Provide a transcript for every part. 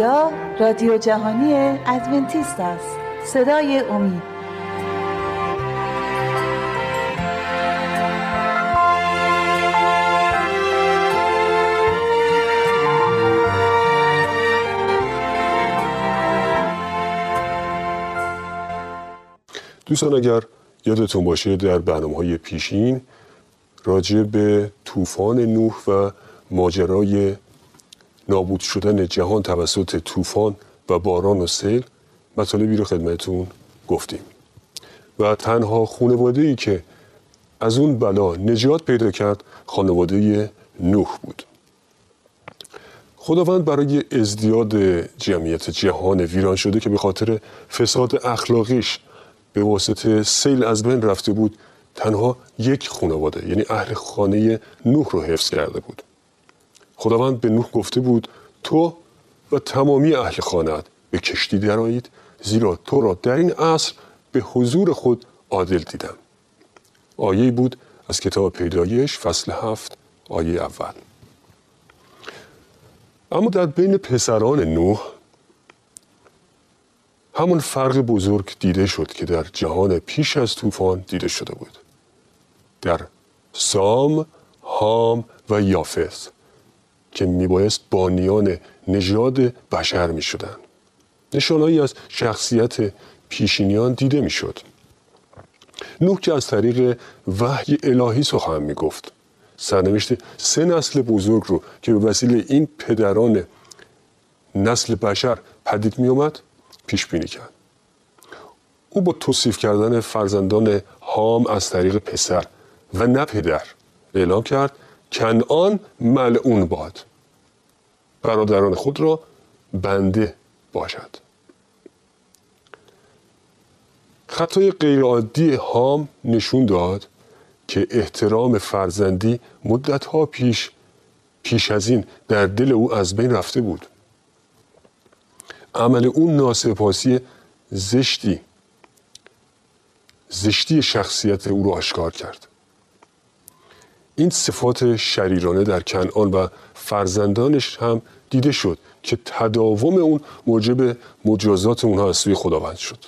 رادیو جهانی ادونتیست است. صدای امید. دوستان اگر یادتون باشه در برنامه های پیشین راجع به طوفان نوح و ماجرای نابود شدن جهان توسط طوفان و باران و سیل مطالبی رو خدمتون گفتیم. و تنها خانواده ای که از اون بلا نجات پیدا کرد خانواده نوح بود. خداوند برای ازدیاد جمعیت جهان ویران شده که به خاطر فساد اخلاقیش به واسطه سیل از بین رفته بود تنها یک خانواده یعنی اهل خانه نوح رو حفظ کرده بود. خداوند به نوح گفته بود تو و تمامی اهل خانت به کشتی درآیید زیرا تو را در این عصر به حضور خود عادل دیدم. آیه بود از کتاب پیدایش فصل هفت آیه اول. اما در بین پسران نوح همون فرق بزرگ دیده شد که در جهان پیش از طوفان دیده شده بود. در سام، هام و یافس که میبایست بانیان نژاد بشر می‌شدند. نشانهایی از شخصیت پیشینیان دیده می‌شد. نوح که از طریق وحی الهی سخن می‌گفت. سرنوشت سه نسل بزرگ رو که به وسیله این پدران نسل بشر پدید می اومد پیش بینی کرد. او با توصیف کردن فرزندان هام از طریق پسر و نه پدر اعلام کرد کنعان ملعون باد. برادران خود را بنده باشد. خطای غیرعادی هام نشون داد که احترام فرزندی مدتها پیش پیش از این در دل او از بین رفته بود. عمل اون ناسپاسی زشتی زشتی شخصیت او رو آشکار کرد. این صفات شریرانه در کنعان و فرزندانش هم دیده شد که تداوم اون موجب مجازات اونها از سوی خداوند شد.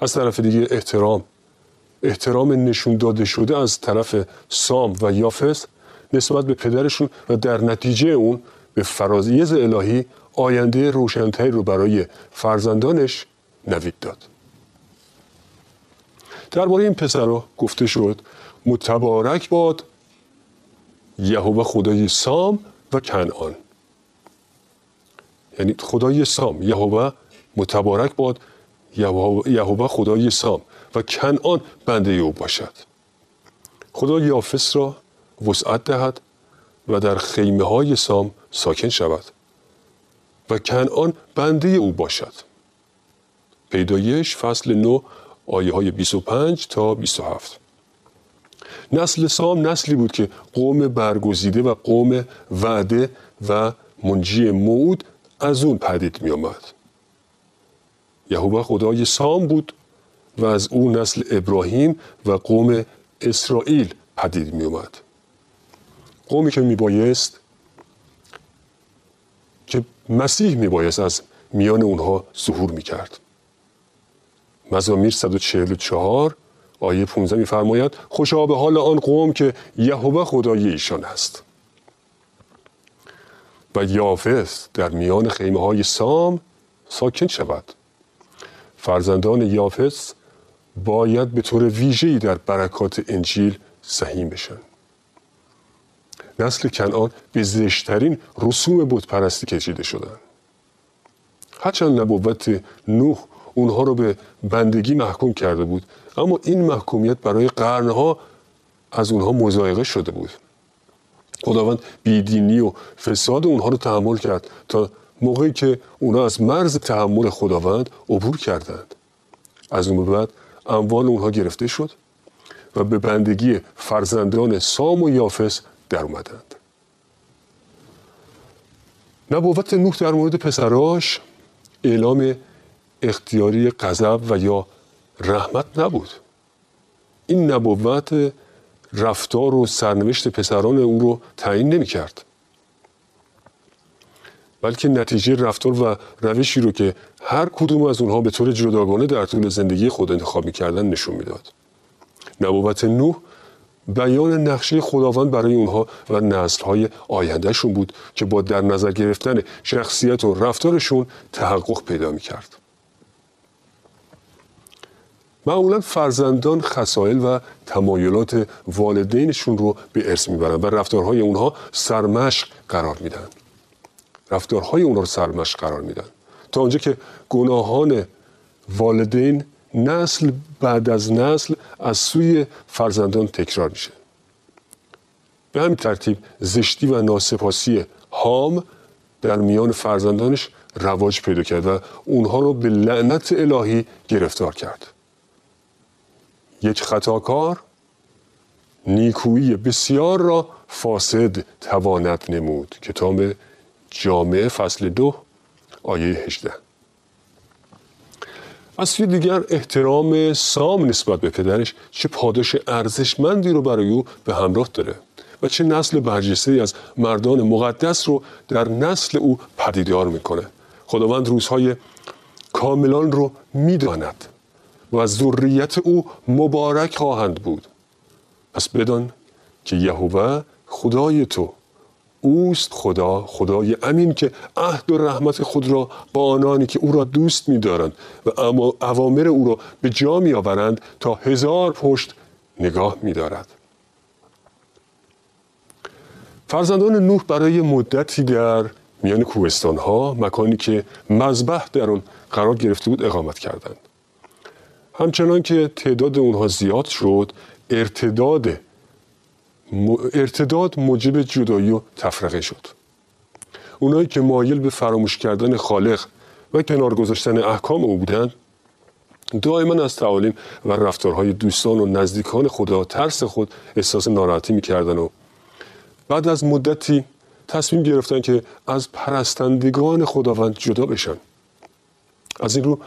از طرف دیگه احترام. احترام نشون داده شده از طرف سام و یافس نسبت به پدرشون و در نتیجه اون به فرازیز الهی آینده روشنتری رو برای فرزندانش نوید داد. درباره این پسرها گفته شد متبارک باد یهوه خدای سام و کنعان. یعنی خدای سام یهوه متبارک باد یهوه خدای سام و کنعان بنده او باشد. خدا یافس را وسعت دهد و در خیمه های سام ساکن شود و کنعان بنده او باشد. پیدایش فصل 9 آیه های 25 تا 27 نسل سام نسلی بود که قوم برگزیده و قوم وعده و منجی موعود از اون پدید می آمد. یهوه خدای سام بود و از او نسل ابراهیم و قوم اسرائیل پدید می اومد. قومی که می بایست که مسیح می بایست از میان اونها ظهور می کرد. مزامیر 144 آیه 15 میفرماید خوشا به حال آن قوم که یهوه خدای ایشان است. و یافس در میان خیمه های سام ساکن شود. فرزندان یافس باید به طور ویژه‌ای در برکات انجیل سهیم بشن. نسل کنعان به زشترین رسوم بت پرستی کشیده شدن هرچند نبوت نوح اونها رو به بندگی محکوم کرده بود. اما این محکومیت برای قرنها از اونها مزایقه شده بود. خداوند بیدینی و فساد اونها رو تحمل کرد تا موقعی که اونها از مرز تحمل خداوند عبور کردند. از اون بعد اموال اونها گرفته شد و به بندگی فرزندان سام و یافس در اومدند. نبوت نوح در مورد پسراش اعلام اختیاری غضب و یا رحمت نبود. این نبوت رفتار و سرنوشت پسران او رو تعیین نمی کرد بلکه نتیجه رفتار و روشی رو که هر کدوم از اونها به طور جداگانه در طول زندگی خود انتخاب می‌کردن نشون می‌داد. نبوت نوح بیان نقشه خداوند برای اونها و نسلهای آیندهشون بود که با در نظر گرفتن شخصیت و رفتارشون تحقق پیدا می‌کرد. معمولا فرزندان خسائل و تمایلات والدینشون رو به ارث می‌برن و رفتارهای اونها سرمشق قرار میدن. رفتارهای اونها رو سرمشق قرار میدن. تا آنجا که گناهان والدین نسل بعد از نسل از سوی فرزندان تکرار میشه. به همین ترتیب زشتی و ناسپاسی هام در میان فرزندانش رواج پیدا کرد و اونها رو به لعنت الهی گرفتار کرد. یک خطاکار نیکویی بسیار را فاسد تواند نمود. کتاب جامعه فصل دو آیه 18 از سوی دیگر احترام سام نسبت به پدرش چه پاداش ارزشمندی رو برای او به همراه داره و چه نسل برجسته از مردان مقدس رو در نسل او پدیدار می‌کنه. خداوند روزهای کاملان رو می‌داند. و ذریت او مبارک خواهند بود. پس بدان که یهوه خدای تو اوست خدا خدای امین که عهد و رحمت خود را با آنانی که او را دوست می‌دارند و اما اوامر او را به جا میآورند تا هزار پشت نگاه می‌دارد. فرزندان نوح برای مدتی در میان کوهستان ها مکانی که مذبح در آن قرار گرفته بود اقامت کردند. همچنان که تعداد اونها زیاد شد ارتداد ارتداد موجب جدایی و تفرقه شد. اونایی که مایل به فراموش کردن خالق و کنار گذاشتن احکام او بودند دائما از تعالیم و رفتارهای دوستان و نزدیکان خدا ترس خود احساس ناراحتی می‌کردن و بعد از مدتی تصمیم گرفتن که از پرستندگان خداوند جدا بشن. از این رو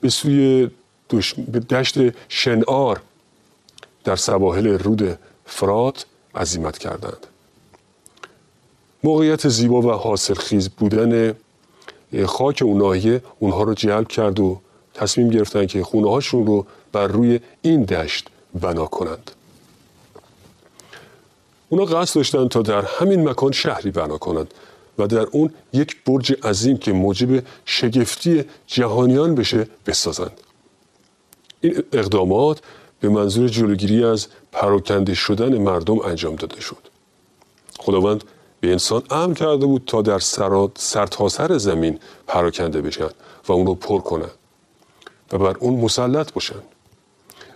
به سوی دشت شنعار در سواحل رود فرات عزیمت کردند. موقعیت زیبا و حاصل خیز بودن خاک اون ناحیه اونها رو جلب کرد و تصمیم گرفتن که خونه هاشون رو بر روی این دشت بنا کنند. اونا قصد داشتن تا در همین مکان شهری بنا کنند و در اون یک برج عظیم که موجب شگفتی جهانیان بشه بسازند. این اقدامات به منظور جلوگیری از پراکنده شدن مردم انجام داده شد. خداوند به انسان امر کرده بود تا در سرتاسر سر زمین پراکنده بشن و اون رو پر کنن و بر اون مسلط باشن.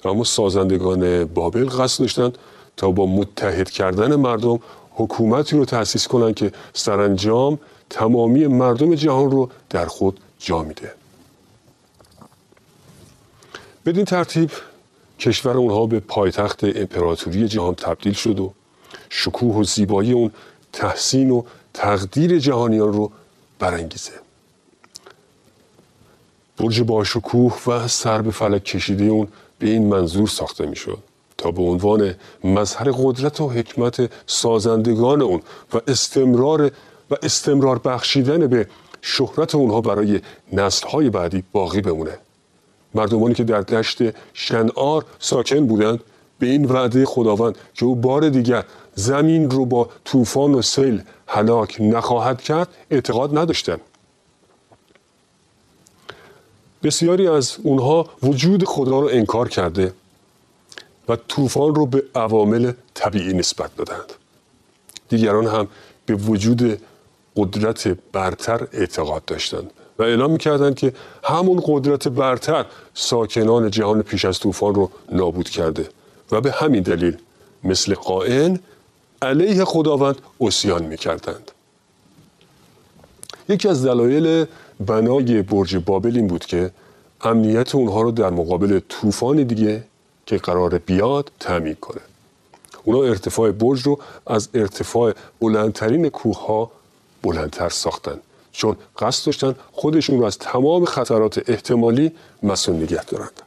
اما سازندگان بابل قصد داشتند تا با متحد کردن مردم حکومتی رو تأسیس کنند که سرانجام تمامی مردم جهان رو در خود جا میده. بدین ترتیب کشور اونها به پایتخت امپراتوری جهان تبدیل شد و شکوه و زیبایی اون تحسین و تقدیر جهانیان رو برانگیزه. برج با شکوه و سر به فلک کشیده اون به این منظور ساخته می‌شد تا به عنوان مظهر قدرت و حکمت سازندگان اون و استمرار و استمرار بخشیدن به شهرت اونها برای نسلهای بعدی باقی بمونه. مردمانی که در دشت شنعار ساکن بودند به این وعده خداوند که او بار دیگر زمین رو با طوفان و سیل هلاک نخواهد کرد اعتقاد نداشتند. بسیاری از اونها وجود خدا رو انکار کرده و طوفان رو به عوامل طبیعی نسبت دادند. دیگران هم به وجود قدرت برتر اعتقاد داشتند. و اعلام می‌کردند که همون قدرت برتر ساکنان جهان پیش از طوفان رو نابود کرده و به همین دلیل مثل قائن علیه خداوند اسیان می‌کردند. یکی از دلایل بنای برج بابل این بود که امنیت اونها رو در مقابل طوفان دیگه که قرار بیاد تعمین کنه. اونا ارتفاع برج رو از ارتفاع بلندترین کوه ها بلندتر ساختن. چون قصد داشتن خودشون رو از تمام خطرات احتمالی مسئول نگه دارند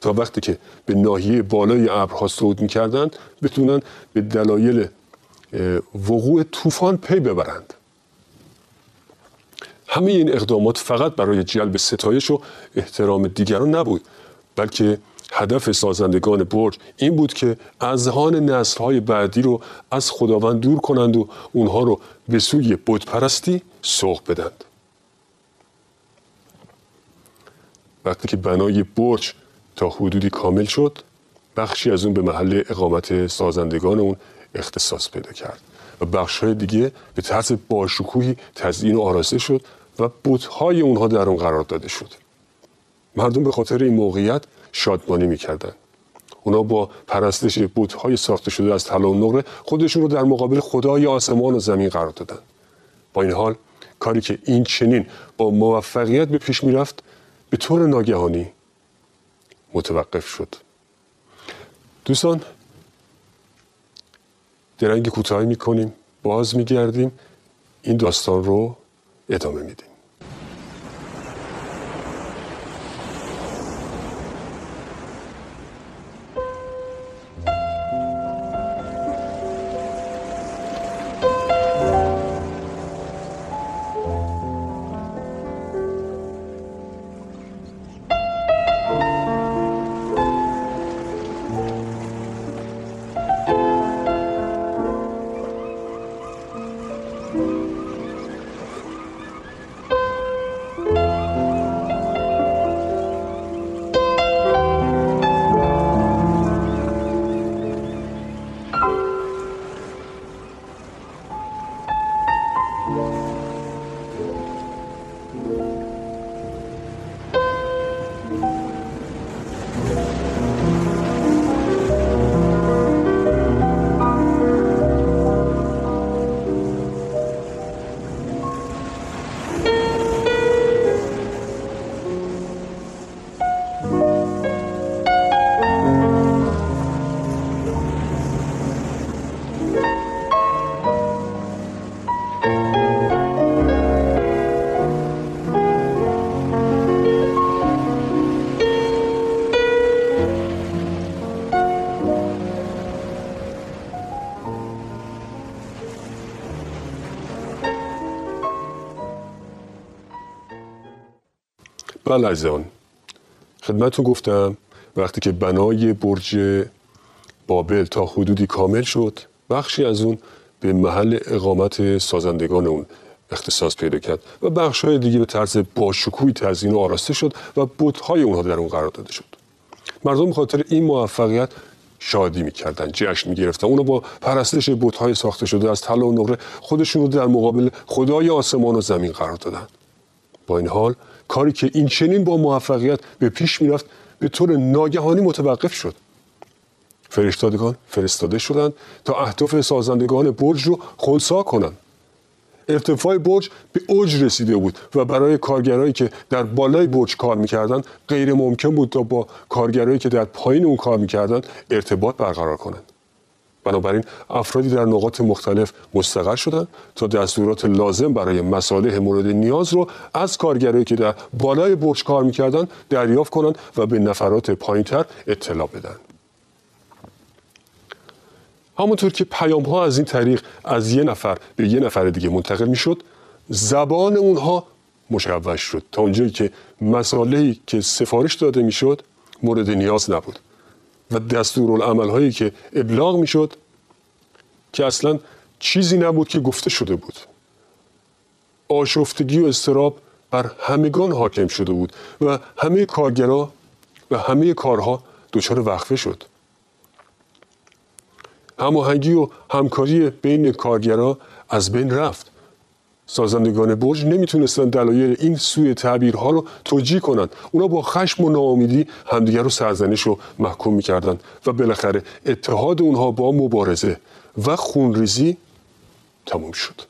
تا وقتی که به ناحیه بالای ابرها صعود می‌کردند بتونن به دلایل وقوع طوفان پی ببرند. همه این اقدامات فقط برای جلب ستایش و احترام دیگران نبود بلکه هدف سازندگان برج این بود که اذهان نسلهای بعدی رو از خداوند دور کنند و اونها رو به سوی بودپرستی سوق بدند وقتی که بنای برج تا حدودی کامل شد بخشی از اون به محل اقامت سازندگان اون اختصاص پیدا کرد و بخش دیگه به طرز باشکوهی تزیین و آراسته شد و بودهای اونها در اون قرار داده شد. مردم به خاطر این موقعیت شادمانی می‌کردن. اونا با پرستش بودهای ساخته شده از طلا و نقره خودشون رو در مقابل خدای آسمان و زمین قرار دادن. با این حال کاری که این چنین با موفقیت به پیش می‌رفت به طور ناگهانی متوقف شد. دوستان درنگ کوتاهی می‌کنیم باز میگردیم. این داستان رو ادامه میدیم. بله عزیزان خدمتتون گفتم وقتی که بنای برج بابل تا حدودی کامل شد بخشی از اون به محل اقامت سازندگان اون اختصاص پیدا کرد و بخش های دیگه به طرز باشکوهی تزیین و آراسته شد و بودهای اونها در اون قرار داده شد. مردم خاطر این موفقیت شادی می‌کردن جشن می‌گرفتن. اونو با پرستش بودهای ساخته شده از طلا و نقره خودشون رو در مقابل خدای آسمان و زمین قرار دادن. با این حال کاری که این چنین با موفقیت به پیش می‌رفت به طور ناگهانی متوقف شد. فرشتادگان فرستاده شدند تا اهداف سازندگان برج رو خونسا کنند. ارتفاع برج به اوج رسیده بود و برای کارگرایی که در بالای برج کار می‌کردند غیر ممکن بود تا با کارگرایی که در پایین اون کار می‌کردند ارتباط برقرار کنند. بنابراین افرادی در نقاط مختلف مستقر شدند تا دستورات لازم برای مصالح مورد نیاز رو از کارگرایی که در بالای برج کار می‌کردند دریافت کنند و به نفرات پایینتر اطلاع بدن. همونطور که پیام ها از این طریق از یه نفر به یه نفر دیگه منتقل می‌شد زبان اونها مشوش شد. تا اونجایی که مسائلی که سفارش داده می‌شد مورد نیاز نبود. و دستورالعمل هایی که ابلاغ می‌شد که اصلا چیزی نبود که گفته شده بود. آشفتگی و استراب بر همگان حاکم شده بود و همه کارگرا و همه کارها دچار وقفه شد. هماهنگی و همکاری بین کارگرا از بین رفت. سازندگان برج نمی‌تونستن دلایل این سوی تعبیرها رو توجیه کنند اونا با خشم و ناامیدی همدیگر رو سرزنش رو محکوم می‌کردن و بالاخره اتحاد اونها با مبارزه و خونریزی تموم شد.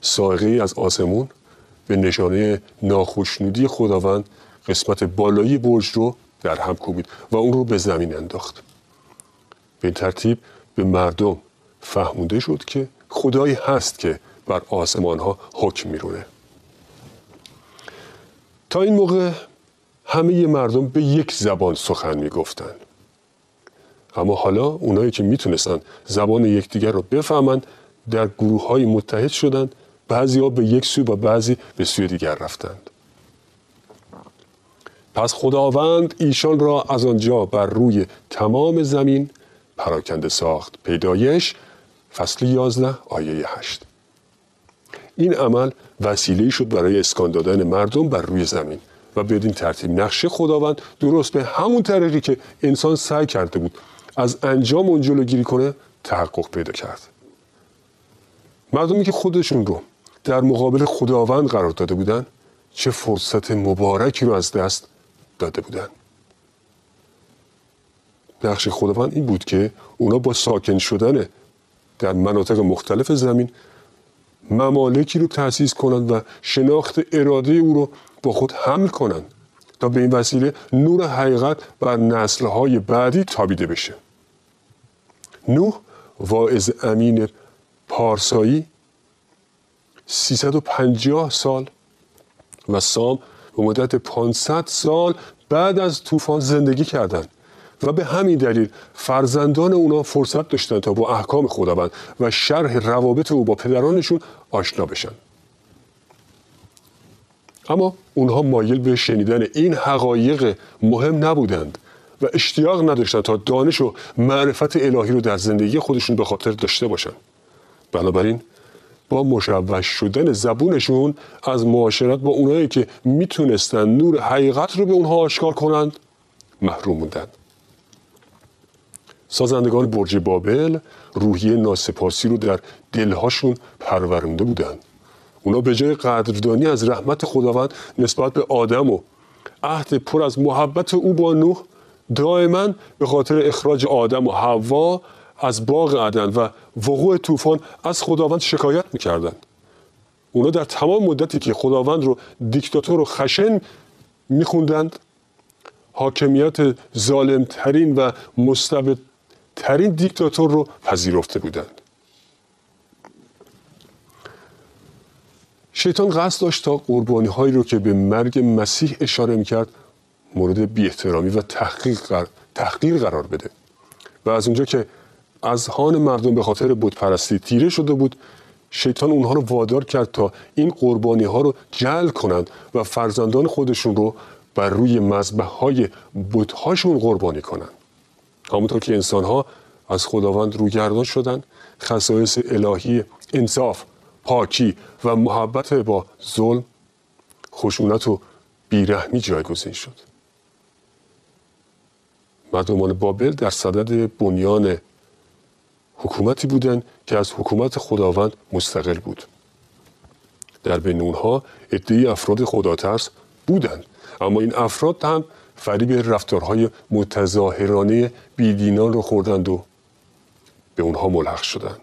سائقه از آسمون به نشانه ناخشنودی خداوند قسمت بالایی برج رو در هم کوبید و اون رو به زمین انداخت. به این ترتیب به مردم فهمونده شد که خدایی هست که بر آسمان ها حکم میرونه. تا این موقع همه مردم به یک زبان سخن می‌گفتند اما حالا اونایی که می‌تونستن زبان یکدیگر رو بفهمند در گروه های متحد شدند بعضی ها به یک سو و بعضی به سوی دیگر رفتند. پس خداوند ایشان را از آنجا بر روی تمام زمین پراکنده ساخت پیدایش فصل 11 آیه 8 این عمل وسیله شد برای اسکان دادن مردم بر روی زمین و بدین ترتیب نقشه خداوند درست به همون طریقی که انسان سعی کرده بود از انجام اون جلوگیری کنه تحقق پیدا کرد. مردمی که خودشون رو در مقابل خداوند قرار داده بودن چه فرصت مبارکی رو از دست داده بودن. نقش خداوند این بود که اونا با ساکن شدن در مناطق مختلف زمین ممالکی رو تأسیس کنند و شناخت اراده او رو با خود حمل کنند تا به این وسیله نور حقیقت بر نسلهای بعدی تابیده بشه. نوح واعظ امین پارسایی 350 سال و سام به مدت 500 سال بعد از طوفان زندگی کردند. و به همین دلیل فرزندان اونا فرصت داشتن تا با احکام خداوند و شرح روابط او با پدرانشون آشنا بشن. اما اونها مایل به شنیدن این حقایق مهم نبودند و اشتیاق نداشتند تا دانش و معرفت الهی رو در زندگی خودشون به خاطر داشته باشن. بنابراین با مشوش شدن زبونشون از معاشرت با اونایی که می‌تونستن نور حقیقت رو به اونها آشکار کنند محروم موندند سازندگان برج بابل روحیه ناسپاسی رو در دلهاشون پرورنده بودند اونا به جای قدردانی از رحمت خداوند نسبت به آدم و عهد پر از محبت او با نوح دائما به خاطر اخراج آدم و حوا از باغ عدن و وقوع طوفان از خداوند شکایت می‌کردند. اونا در تمام مدتی که خداوند رو دیکتاتور و خشن میخوندند حاکمیت ظالمترین و مستبدترین دیکتاتور رو پذیرفته بودند. شیطان قصد داشت تا قربانی هایی رو که به مرگ مسیح اشاره می‌کرد مورد بی احترامی و تحقیر قرار بده. و از اونجا که از هان مردم به خاطر بودپرستی تیره شده بود شیطان اونها رو وادار کرد تا این قربانی ها رو جل کنند و فرزندان خودشون رو بر روی مذبح های بودهاشون قربانی کنند. همونطور که انسان ها از خداوند روگردان شدند خصایص الهی انصاف پاکی و محبت با ظلم خشونت و بیرحمی جایگزین شد. مردمان بابل در صدد بنیان حکومتی بودند که از حکومت خداوند مستقل بود. در بین اونها عدهای افراد خداترس بودند. اما این افراد هم فریب رفتارهای متظاهرانه بیدینان رو خوردند و به اونها ملحق شدند.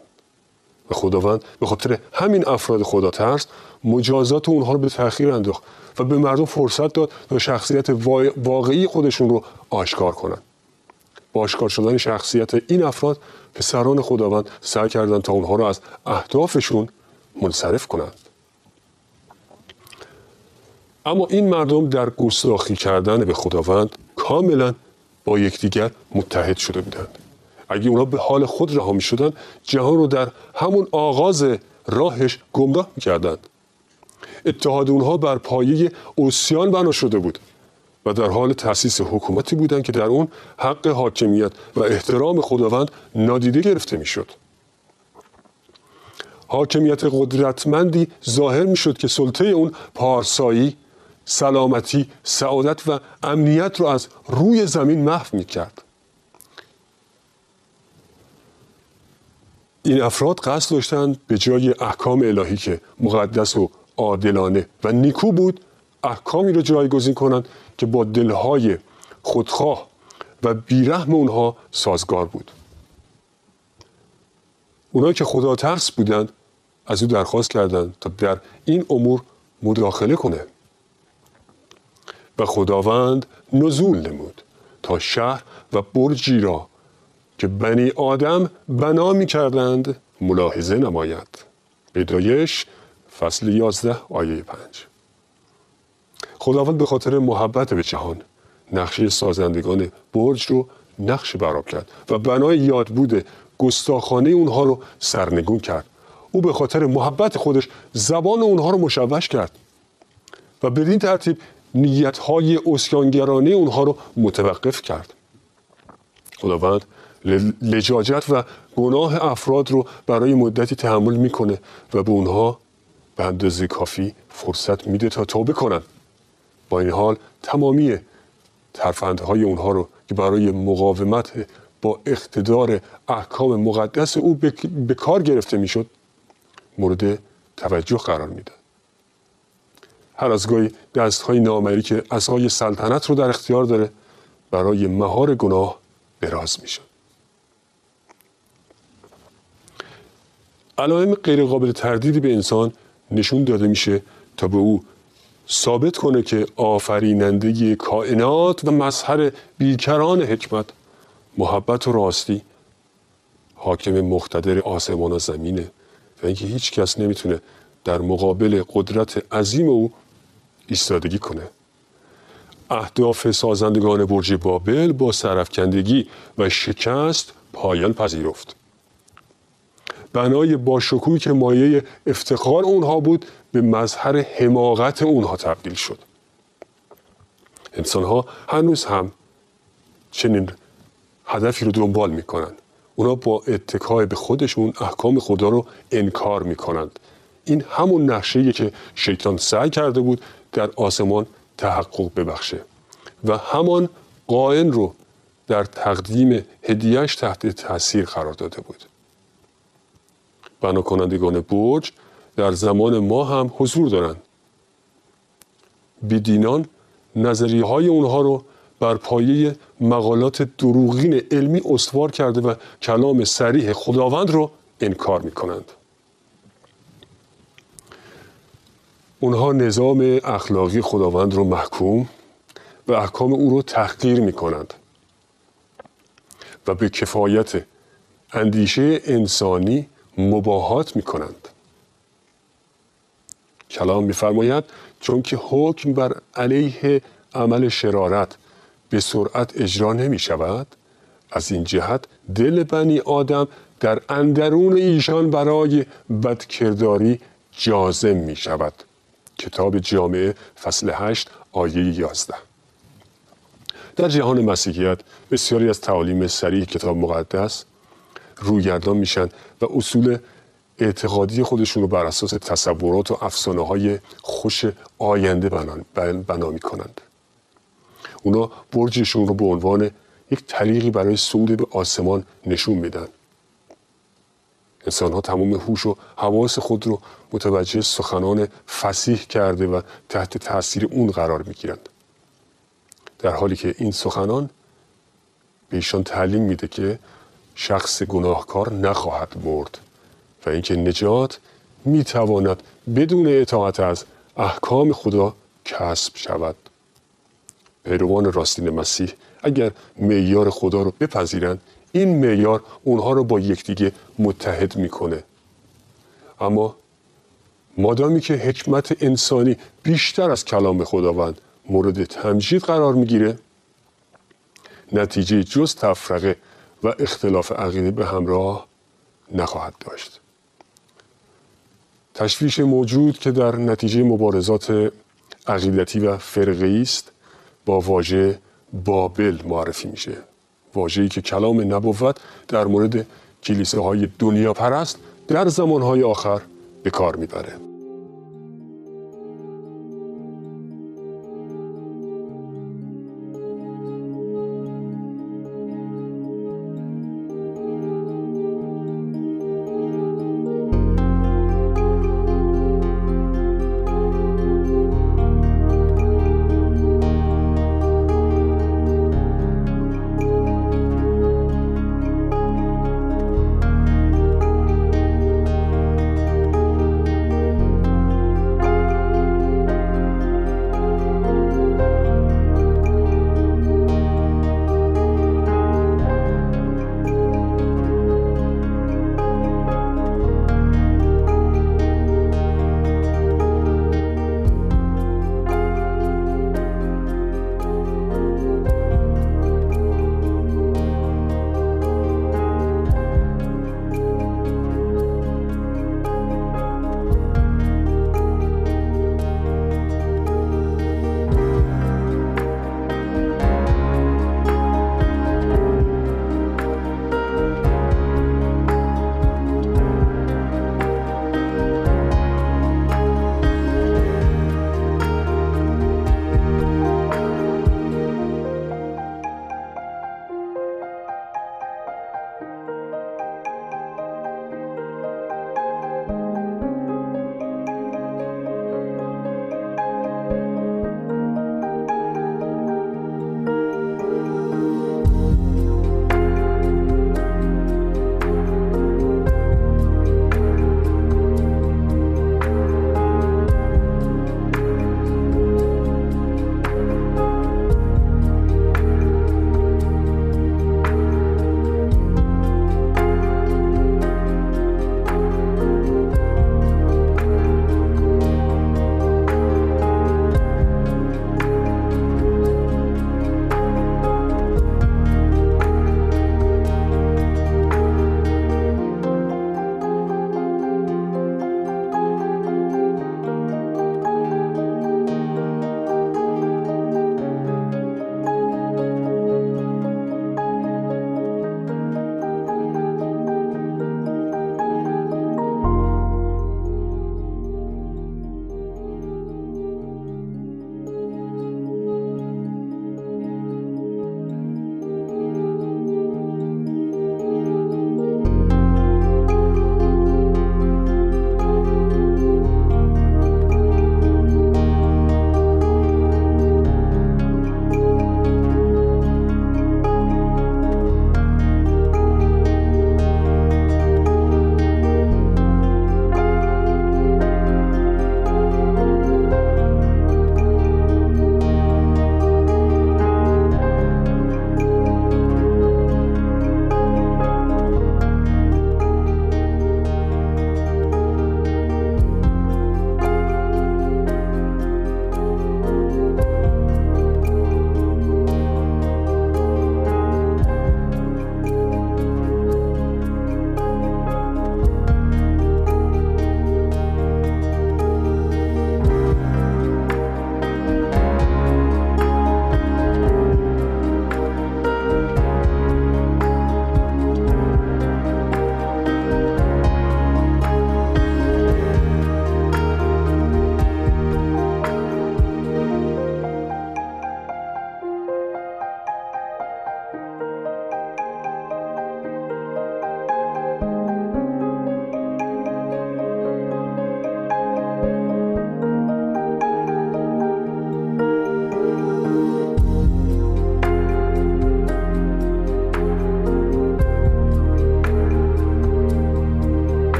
و خداوند به خاطر همین افراد خداترس مجازات اونها رو به تأخیر انداخت و به مردم فرصت داد تا شخصیت واقعی خودشون رو آشکار کنند. با آشکار شدن شخصیت این افراد پسران خداوند سعی کردند تا اونها را از اهدافشون منصرف کنند. اما این مردم در گستاخی کردن به خداوند کاملا با یکدیگر متحد شده بودند اگه اونا به حال خود رها می شدن جهان رو در همون آغاز راهش گمراه می کردند. اتحاد اونها بر پایه اوسیان بنا شده بود و در حال تأسیس حکومتی بودند که در اون حق حاکمیت و احترام خداوند نادیده گرفته می‌شد. حاکمیت قدرتمندی ظاهر می‌شد که سلطه اون پارسایی، سلامتی، سعادت و امنیت رو از روی زمین محو می کرد. این افراد قصد داشتند به جای احکام الهی که مقدس و عادلانه و نیکو بود احکامی را جایگزین کنند که با دلهای خودخواه و بیرحم اونها سازگار بود اونایی که خدا ترس بودند از او درخواست کردند تا در این امور مداخله کنه و خداوند نزول نمود تا شهر و برجی را که بنی آدم بنا می کردند ملاحظه نماید. پیدایش فصل 11 آیه 5 خداوند به خاطر محبت به جهان نقشه سازندگان برج رو نقش براب کرد و بنای یاد بوده گستاخانه اونها رو سرنگون کرد. او به خاطر محبت خودش زبان اونها رو مشوش کرد و بدین ترتیب نیتهای اسیانگرانه اونها رو متوقف کرد. خداوند لجاجت و گناه افراد رو برای مدتی تحمل می‌کنه و به اونها به اندازه کافی فرصت میده تا توبه کنن. با این حال تمامی ترفندهای اونها رو که برای مقاومت با اقتدار احکام مقدس او به کار گرفته می‌شد مورد توجه قرار میده هر از گاهی دست های نامری که های سلطنت رو در اختیار داره برای مهار گناه براز میشه. علائم غیر قابل تردیدی به انسان نشون داده میشه تا به او ثابت کنه که آفرینندگی کائنات و مظهر بیکران حکمت محبت و راستی حاکم مقتدر آسمان و زمینه و اینکه هیچ کس نمی‌تونه در مقابل قدرت عظیم او ایستادگی کنه. اهداف سازندگان برج بابل با سرفکندگی و شکست پایان پذیرفت. بنای با شکوهی که مایه افتخار اونها بود به مظهر حماقت اونها تبدیل شد. انسان ها هنوز هم چنین هدفی رو دنبال می‌کنند. اونا با اتکای به خودشون احکام خدا رو انکار می‌کنند. این همون نقشه که شیطان سعی کرده بود در آسمان تحقق ببخشه و همان قائن رو در تقدیم هدیهش تحت تاثیر قرار داده بود بنا کنندگان برج در زمان ما هم حضور دارند بیدینان نظریه های اونها رو بر پایه مقالات دروغین علمی استوار کرده و کلام سریح خداوند رو انکار می کنند. اونها نظام اخلاقی خداوند رو محکوم و احکام او رو تحقیر می کنند و به کفایت اندیشه انسانی مباهات می کنند. کلام میفرماید چون که حکم بر علیه عمل شرارت به سرعت اجرا نمی شود از این جهت دل بنی آدم در اندرون ایشان برای بدکرداری جازم می شود کتاب جامعه فصل 8 آیه 11 در جهان مسیحیت بسیاری از تعالیم سریح کتاب مقدس رویگردان میشن و اصول اعتقادی خودشون رو بر اساس تصورات و افسانه های خوش آینده بنا می کنند. اونا برجشون رو به عنوان یک طریقی برای صعود به آسمان نشون میدن انسان ها تمام هوش و حواس خود رو متوجه سخنان فسیح کرده و تحت تاثیر اون قرار می‌گیرند. در حالی که این سخنان به ایشان تعلیم میده که شخص گناهکار نخواهد مرد و اینکه نجات می‌تواند بدون اطاعت از احکام خدا کسب شود. پیروان راستین مسیح اگر معیار خدا رو بپذیرند این معیار اونها رو با یکدیگه متحد می‌کنه. اما مادامی که حکمت انسانی بیشتر از کلام خداوند مورد تمجید قرار می‌گیره نتیجه جز تفرقه و اختلاف عقیده به همراه نخواهد داشت. تشویش موجود که در نتیجه مبارزات عقیدتی و فرقی است با واژه بابل معرفی میشه. واژه‌ای که کلام نبوت در مورد کلیسه های دنیا پرست در زمان های آخر به کار می‌بره.